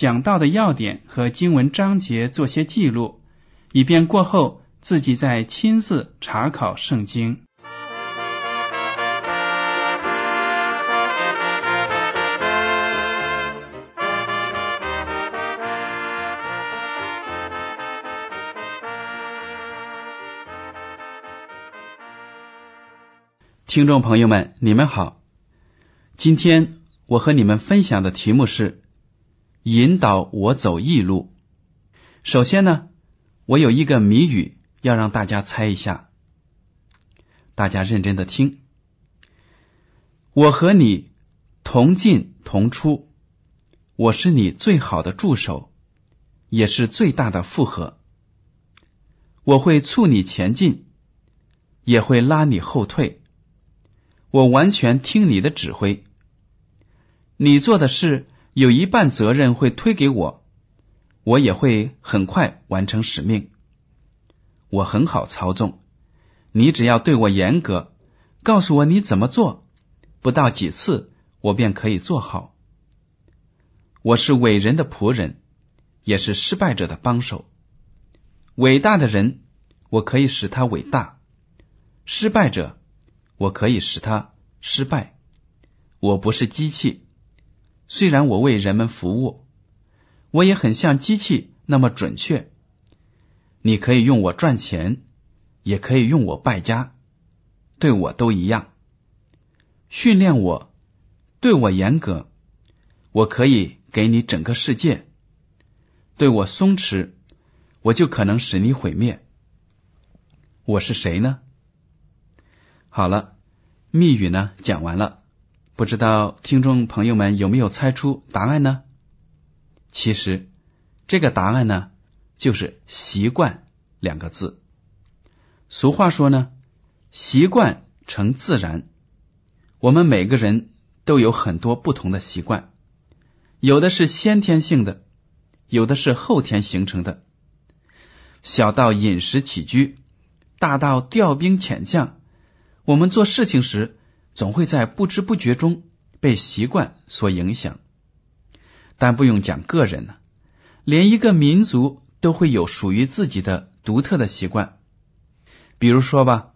讲到的要点和经文章节做些记录，以便过后自己再亲自查考圣经。听众朋友们，你们好。今天我和你们分享的题目是“引导我走义路”。首先呢，我有一个谜语要让大家猜一下，大家认真的听。我和你同进同出，我是你最好的助手，也是最大的负荷。我会促你前进，也会拉你后退。我完全听你的指挥，你做的事有一半责任会推给我，我也会很快完成使命。我很好操纵，你只要对我严格，告诉我你怎么做，不到几次我便可以做好。我是伟人的仆人，也是失败者的帮手。伟大的人，我可以使他伟大；失败者。我可以使他失败。我不是机器，虽然我为人们服务，我也很像机器那么准确。你可以用我赚钱，也可以用我败家，对我都一样。训练我，对我严格，我可以给你整个世界；对我松弛，我就可能使你毁灭。我是谁呢？好了，密语呢讲完了，不知道听众朋友们有没有猜出答案呢？其实这个答案呢就是“习惯”两个字。俗话说呢，“习惯成自然”。我们每个人都有很多不同的习惯，有的是先天性的，有的是后天形成的。小到饮食起居，大到调兵遣将。我们做事情时，总会在不知不觉中被习惯所影响。但不用讲个人了，连一个民族都会有属于自己的独特的习惯。比如说吧，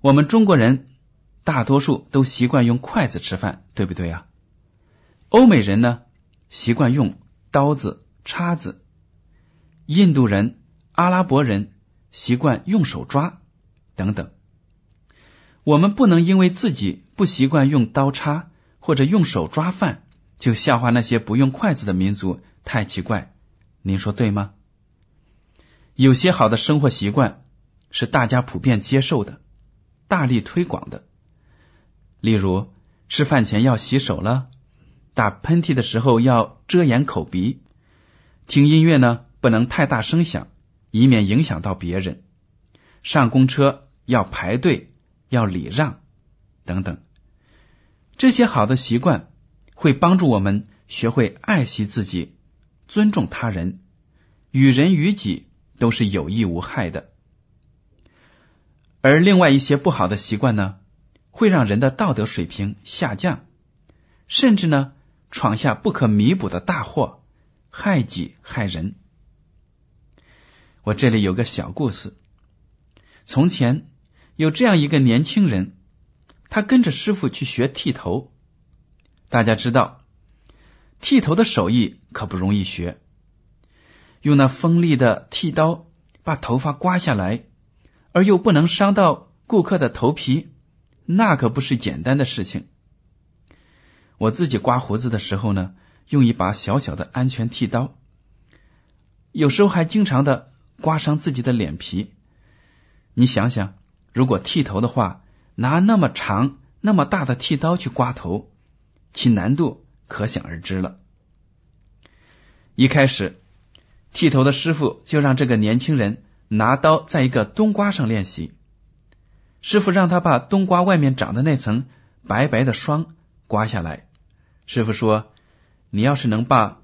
我们中国人大多数都习惯用筷子吃饭，对不对啊？欧美人呢，习惯用刀子、叉子；印度人、阿拉伯人习惯用手抓，等等。我们不能因为自己不习惯用刀叉或者用手抓饭，就笑话那些不用筷子的民族太奇怪。您说对吗？有些好的生活习惯是大家普遍接受的、大力推广的。例如，吃饭前要洗手了；打喷嚏的时候要遮掩口鼻；听音乐呢不能太大声响，以免影响到别人；上公车要排队。要礼让，等等，这些好的习惯会帮助我们学会爱惜自己、尊重他人、与人与己都是有益无害的。而另外一些不好的习惯呢，会让人的道德水平下降，甚至呢闯下不可弥补的大祸，害己害人。我这里有个小故事，从前。有这样一个年轻人，他跟着师傅去学剃头。大家知道，剃头的手艺可不容易学，用那锋利的剃刀把头发刮下来，而又不能伤到顾客的头皮，那可不是简单的事情。我自己刮胡子的时候呢，用一把小小的安全剃刀，有时候还经常的刮伤自己的脸皮。你想想，如果剃头的话，拿那么长、那么大的剃刀去刮头，其难度可想而知了。一开始，剃头的师傅就让这个年轻人拿刀在一个冬瓜上练习。师傅让他把冬瓜外面长的那层白白的霜刮下来。师傅说：“你要是能把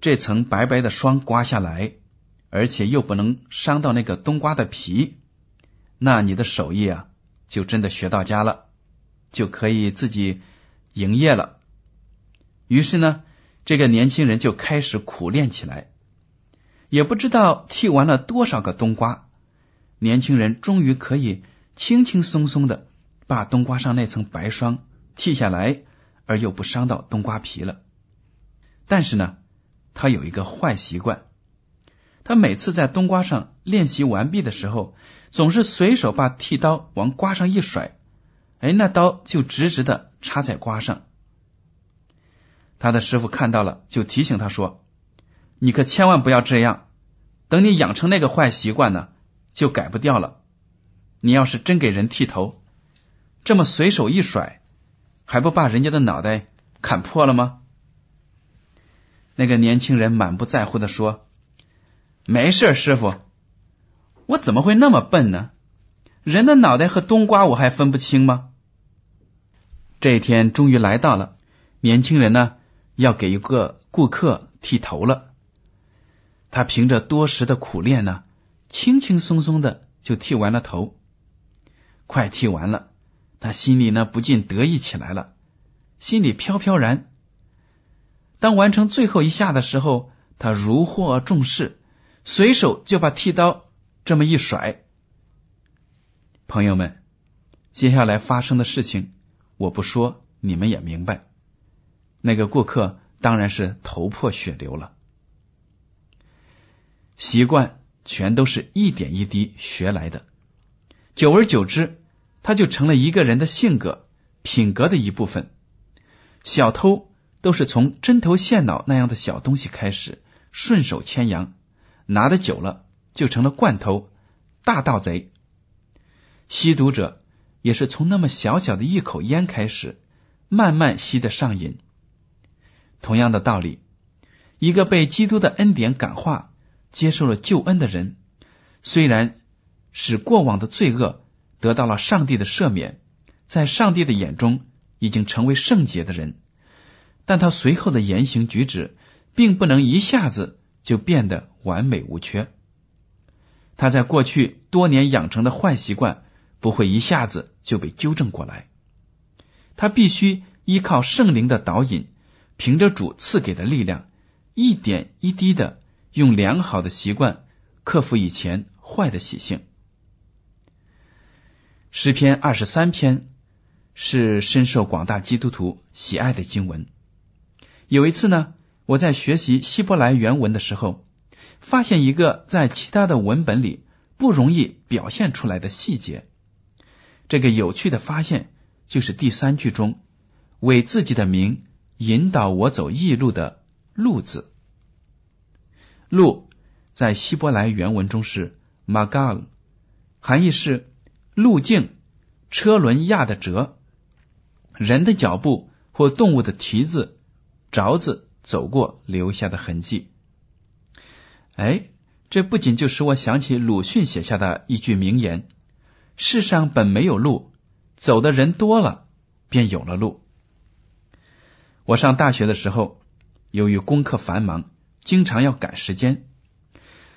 这层白白的霜刮下来，而且又不能伤到那个冬瓜的皮。”那你的手艺啊，就真的学到家了，就可以自己营业了。于是呢，这个年轻人就开始苦练起来。也不知道剃完了多少个冬瓜，年轻人终于可以轻轻松松的把冬瓜上那层白霜剃下来，而又不伤到冬瓜皮了。但是呢，他有一个坏习惯。他每次在冬瓜上练习完毕的时候，总是随手把剃刀往瓜上一甩，哎，那刀就直直的插在瓜上。他的师傅看到了，就提醒他说：“你可千万不要这样，等你养成那个坏习惯呢，就改不掉了。你要是真给人剃头，这么随手一甩，还不把人家的脑袋砍破了吗？”那个年轻人满不在乎的说。没事，师傅，我怎么会那么笨呢？人的脑袋和冬瓜我还分不清吗？这一天终于来到了，年轻人呢要给一个顾客剃头了。他凭着多时的苦练呢，轻轻松松的就剃完了头。快剃完了，他心里呢不禁得意起来了，心里飘飘然。当完成最后一下的时候，他如获重视。随手就把剃刀这么一甩，朋友们，接下来发生的事情我不说，你们也明白。那个顾客当然是头破血流了。习惯全都是一点一滴学来的，久而久之，他就成了一个人的性格、品格的一部分。小偷都是从针头线脑那样的小东西开始，顺手牵羊。拿的久了，就成了惯偷、大盗贼。吸毒者也是从那么小小的一口烟开始，慢慢吸的上瘾。同样的道理，一个被基督的恩典感化、接受了救恩的人，虽然使过往的罪恶得到了上帝的赦免，在上帝的眼中已经成为圣洁的人，但他随后的言行举止，并不能一下子。就变得完美无缺。他在过去多年养成的坏习惯不会一下子就被纠正过来，他必须依靠圣灵的导引，凭着主赐给的力量，一点一滴的用良好的习惯克服以前坏的习性。诗篇二十三篇是深受广大基督徒喜爱的经文。有一次呢。我在学习希伯来原文的时候，发现一个在其他的文本里不容易表现出来的细节。这个有趣的发现就是第三句中“为自己的名引导我走义路”的“路”字。路在希伯来原文中是 “magal”，含义是路径、车轮压的辙、人的脚步或动物的蹄子、爪子。走过留下的痕迹，哎，这不仅就使我想起鲁迅写下的一句名言：“世上本没有路，走的人多了，便有了路。”我上大学的时候，由于功课繁忙，经常要赶时间，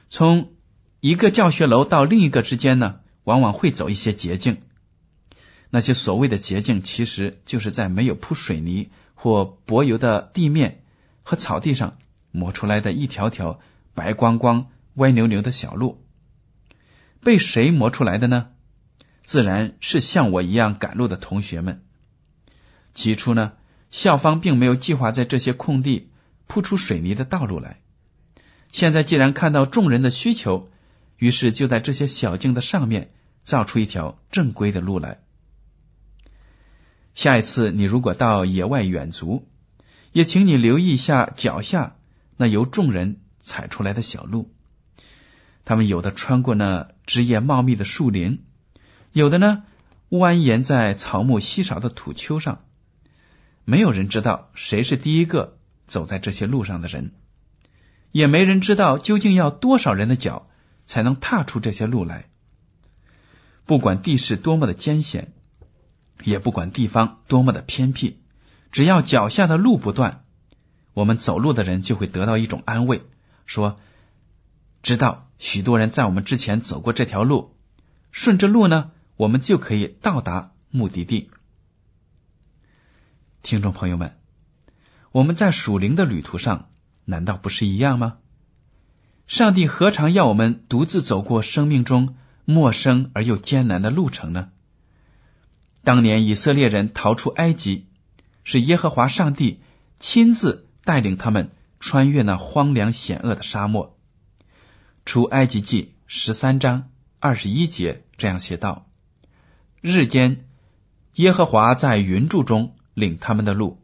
从一个教学楼到另一个之间呢，往往会走一些捷径。那些所谓的捷径，其实就是在没有铺水泥或柏油的地面。和草地上磨出来的一条条白光光、歪扭扭的小路，被谁磨出来的呢？自然是像我一样赶路的同学们。起初呢，校方并没有计划在这些空地铺出水泥的道路来。现在既然看到众人的需求，于是就在这些小径的上面造出一条正规的路来。下一次你如果到野外远足，也请你留意一下脚下那由众人踩出来的小路。他们有的穿过那枝叶茂密的树林，有的呢蜿蜒在草木稀少的土丘上。没有人知道谁是第一个走在这些路上的人，也没人知道究竟要多少人的脚才能踏出这些路来。不管地势多么的艰险，也不管地方多么的偏僻，只要脚下的路不断，我们走路的人就会得到一种安慰，说知道许多人在我们之前走过这条路，顺着路呢，我们就可以到达目的地。听众朋友们，我们在属灵的旅途上，难道不是一样吗？上帝何尝要我们独自走过生命中陌生而又艰难的路程呢？当年以色列人逃出埃及，是耶和华上帝亲自带领他们穿越那荒凉险恶的沙漠。出埃及记十三章二十一节这样写道：“日间，耶和华在云柱中。”领他们的路，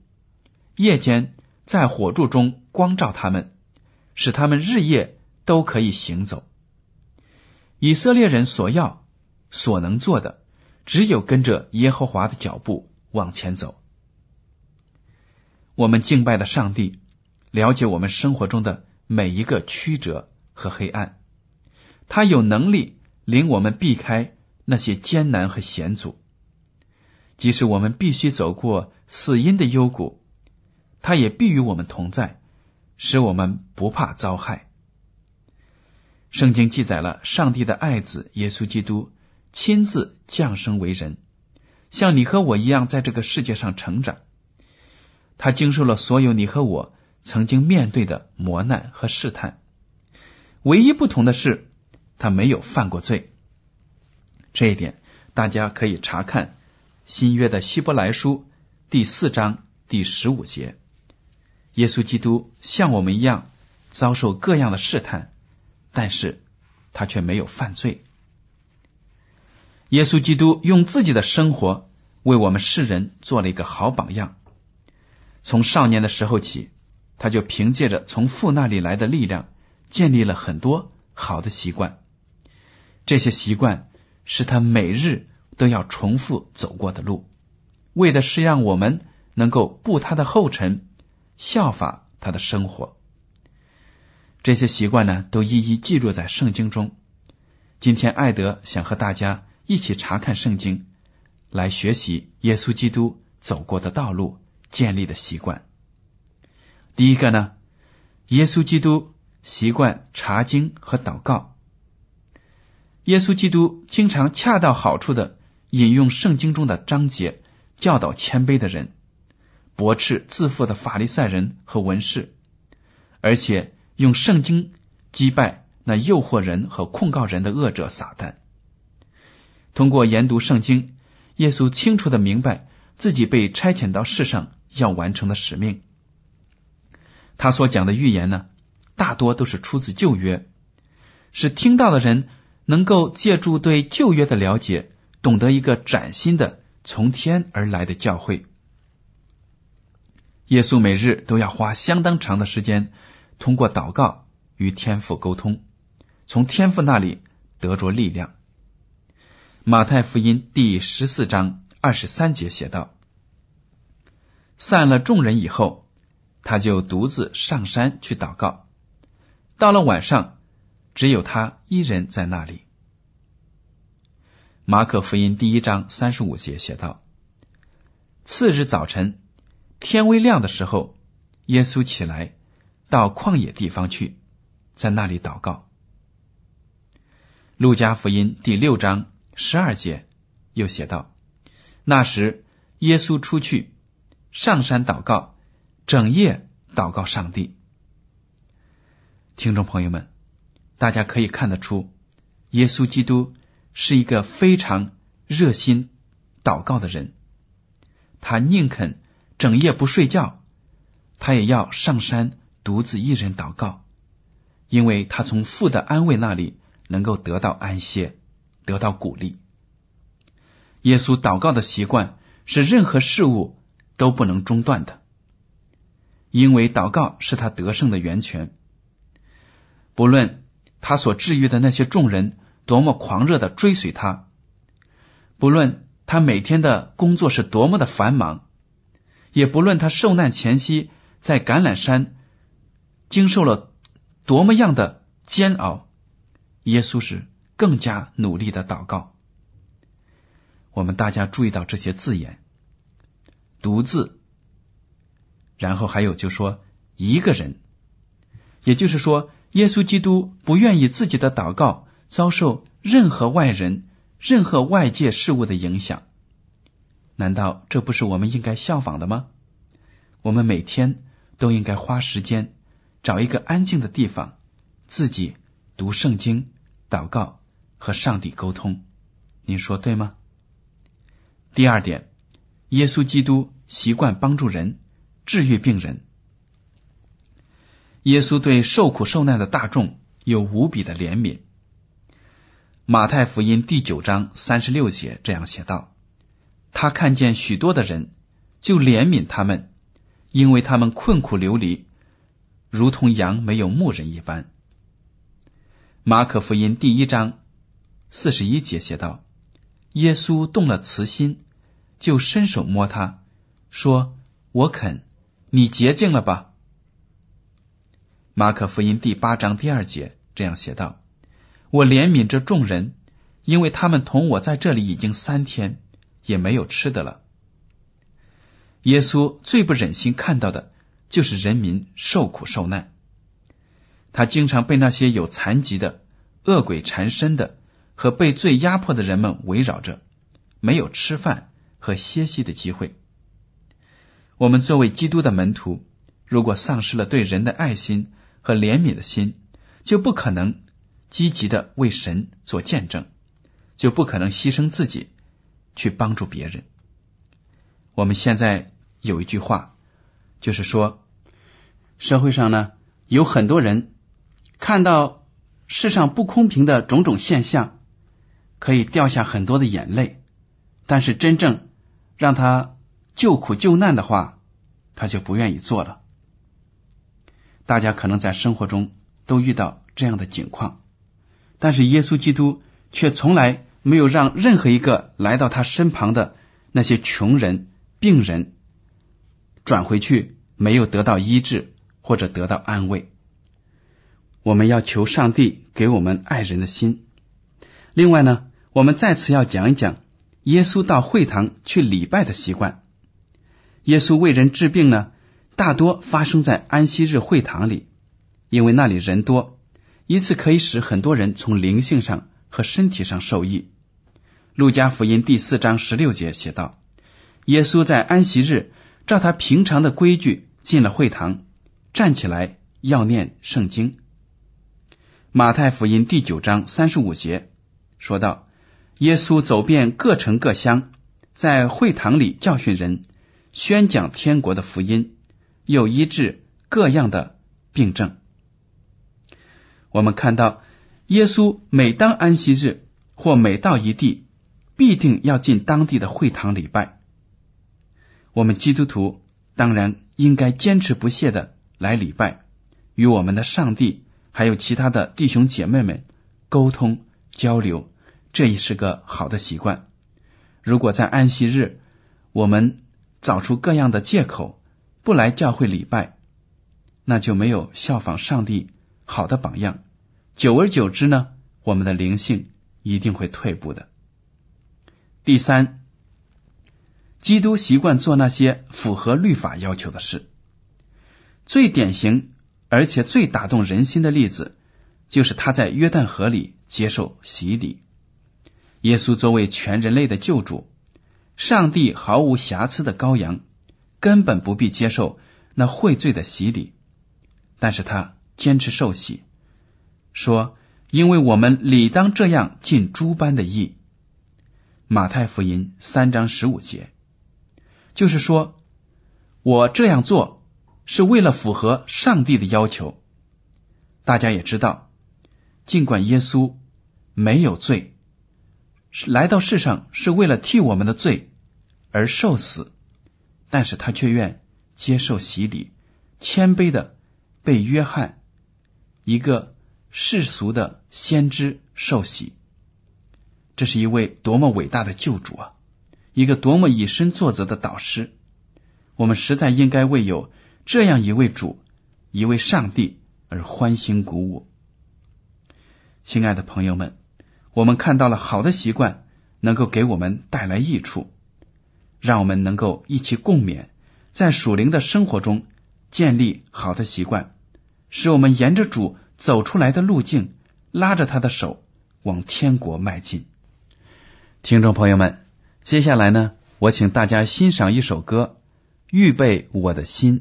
夜间在火柱中光照他们，使他们日夜都可以行走。以色列人所要、所能做的，只有跟着耶和华的脚步往前走。我们敬拜的上帝了解我们生活中的每一个曲折和黑暗，他有能力领我们避开那些艰难和险阻。即使我们必须走过死荫的幽谷，他也必与我们同在，使我们不怕遭害。圣经记载了上帝的爱子耶稣基督亲自降生为人，像你和我一样在这个世界上成长。他经受了所有你和我曾经面对的磨难和试探，唯一不同的是，他没有犯过罪。这一点大家可以查看。新约的希伯来书第四章第十五节，耶稣基督像我们一样遭受各样的试探，但是他却没有犯罪。耶稣基督用自己的生活为我们世人做了一个好榜样。从少年的时候起，他就凭借着从父那里来的力量，建立了很多好的习惯。这些习惯是他每日。都要重复走过的路，为的是让我们能够步他的后尘，效法他的生活。这些习惯呢，都一一记录在圣经中。今天，艾德想和大家一起查看圣经，来学习耶稣基督走过的道路、建立的习惯。第一个呢，耶稣基督习惯查经和祷告。耶稣基督经常恰到好处的。引用圣经中的章节教导谦卑的人，驳斥自负的法利赛人和文士，而且用圣经击败那诱惑人和控告人的恶者撒旦。通过研读圣经，耶稣清楚的明白自己被差遣到世上要完成的使命。他所讲的预言呢，大多都是出自旧约，使听到的人能够借助对旧约的了解。懂得一个崭新的从天而来的教会，耶稣每日都要花相当长的时间，通过祷告与天父沟通，从天父那里得着力量。马太福音第十四章二十三节写道：“散了众人以后，他就独自上山去祷告。到了晚上，只有他一人在那里。”马可福音第一章三十五节写道：“次日早晨，天微亮的时候，耶稣起来，到旷野地方去，在那里祷告。”路加福音第六章十二节又写道：“那时，耶稣出去上山祷告，整夜祷告上帝。”听众朋友们，大家可以看得出，耶稣基督。是一个非常热心祷告的人，他宁肯整夜不睡觉，他也要上山独自一人祷告，因为他从父的安慰那里能够得到安歇，得到鼓励。耶稣祷告的习惯是任何事物都不能中断的，因为祷告是他得胜的源泉。不论他所治愈的那些众人多么狂热的追随他，不论他每天的工作是多么的繁忙，也不论他受难前夕在橄榄山经受了多么样的煎熬，耶稣是更加努力的祷告。我们大家注意到这些字眼，独自，然后还有就说一个人，也就是说，耶稣基督不愿意自己的祷告遭受任何外人、任何外界事物的影响。难道这不是我们应该效仿的吗？我们每天都应该花时间找一个安静的地方，自己读圣经、祷告和上帝沟通。您说对吗？第二点，耶稣基督习惯帮助人，治愈病人。耶稣对受苦受难的大众有无比的怜悯。马太福音第九章三十六节这样写道：“他看见许多的人，就怜悯他们，因为他们困苦流离，如同羊没有牧人一般。”马可福音第一章四十一节写道。耶稣动了慈心，就伸手摸他，说：“我肯，你洁净了吧。”马可福音第八章第二节这样写道：“我怜悯这众人，因为他们同我在这里已经三天，也没有吃的了。”耶稣最不忍心看到的就是人民受苦受难，他经常被那些有残疾的、恶鬼缠身的。和被最压迫的人们围绕着，没有吃饭和歇息的机会。我们作为基督的门徒，如果丧失了对人的爱心和怜悯的心，就不可能积极的为神做见证，就不可能牺牲自己去帮助别人。我们现在有一句话，就是说，社会上呢有很多人看到世上不公平的种种现象。可以掉下很多的眼泪，但是真正让他救苦救难的话，他就不愿意做了。大家可能在生活中都遇到这样的境况，但是耶稣基督却从来没有让任何一个来到他身旁的那些穷人、病人转回去没有得到医治或者得到安慰。我们要求上帝给我们爱人的心。另外呢？我们再次要讲一讲耶稣到会堂去礼拜的习惯。耶稣为人治病呢，大多发生在安息日会堂里，因为那里人多，一次可以使很多人从灵性上和身体上受益。路加福音第四章十六节写道：耶稣在安息日照他平常的规矩进了会堂，站起来要念圣经。马太福音第九章三十五节说道。耶稣走遍各城各乡，在会堂里教训人，宣讲天国的福音，又医治各样的病症。我们看到，耶稣每当安息日或每到一地，必定要进当地的会堂礼拜。我们基督徒当然应该坚持不懈的来礼拜，与我们的上帝还有其他的弟兄姐妹们沟通交流。这也是个好的习惯。如果在安息日，我们找出各样的借口不来教会礼拜，那就没有效仿上帝好的榜样。久而久之呢，我们的灵性一定会退步的。第三，基督习惯做那些符合律法要求的事。最典型而且最打动人心的例子，就是他在约旦河里接受洗礼。耶稣作为全人类的救主，上帝毫无瑕疵的羔羊，根本不必接受那会罪的洗礼，但是他坚持受洗，说：“因为我们理当这样尽诸般的义。”马太福音三章十五节，就是说，我这样做是为了符合上帝的要求。大家也知道，尽管耶稣没有罪，是来到世上是为了替我们的罪而受死，但是他却愿接受洗礼，谦卑的被约翰一个世俗的先知受洗。这是一位多么伟大的救主啊！一个多么以身作则的导师！我们实在应该为有这样一位主、一位上帝而欢欣鼓舞。亲爱的朋友们，我们看到了好的习惯能够给我们带来益处，让我们能够一起共勉，在属灵的生活中建立好的习惯，使我们沿着主走出来的路径，拉着他的手往天国迈进。听众朋友们，接下来呢，我请大家欣赏一首歌，《预备我的心》。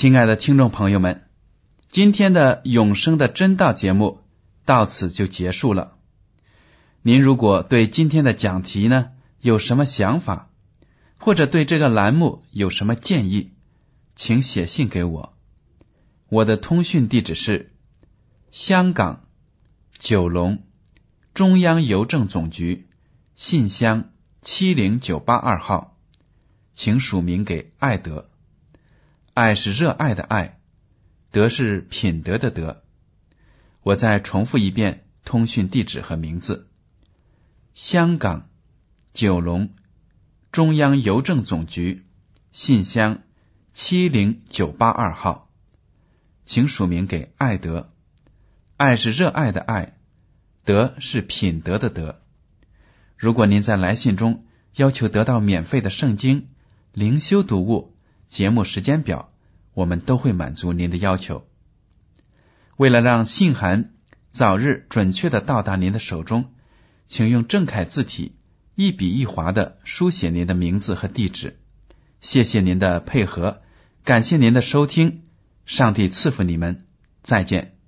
亲爱的听众朋友们，今天的永生的真道节目到此就结束了。您如果对今天的讲题呢有什么想法，或者对这个栏目有什么建议，请写信给我。我的通讯地址是香港九龙中央邮政总局信箱七零九八二号，请署名给爱德。爱是热爱的爱，德是品德的德。我再重复一遍通讯地址和名字：香港九龙中央邮政总局信箱七零九八二号，请署名给爱德。爱是热爱的爱，德是品德的德。如果您在来信中要求得到免费的圣经灵修读物。节目时间表，我们都会满足您的要求。为了让信函早日准确的到达您的手中，请用正楷字体一笔一划的书写您的名字和地址。谢谢您的配合，感谢您的收听，上帝赐福你们，再见。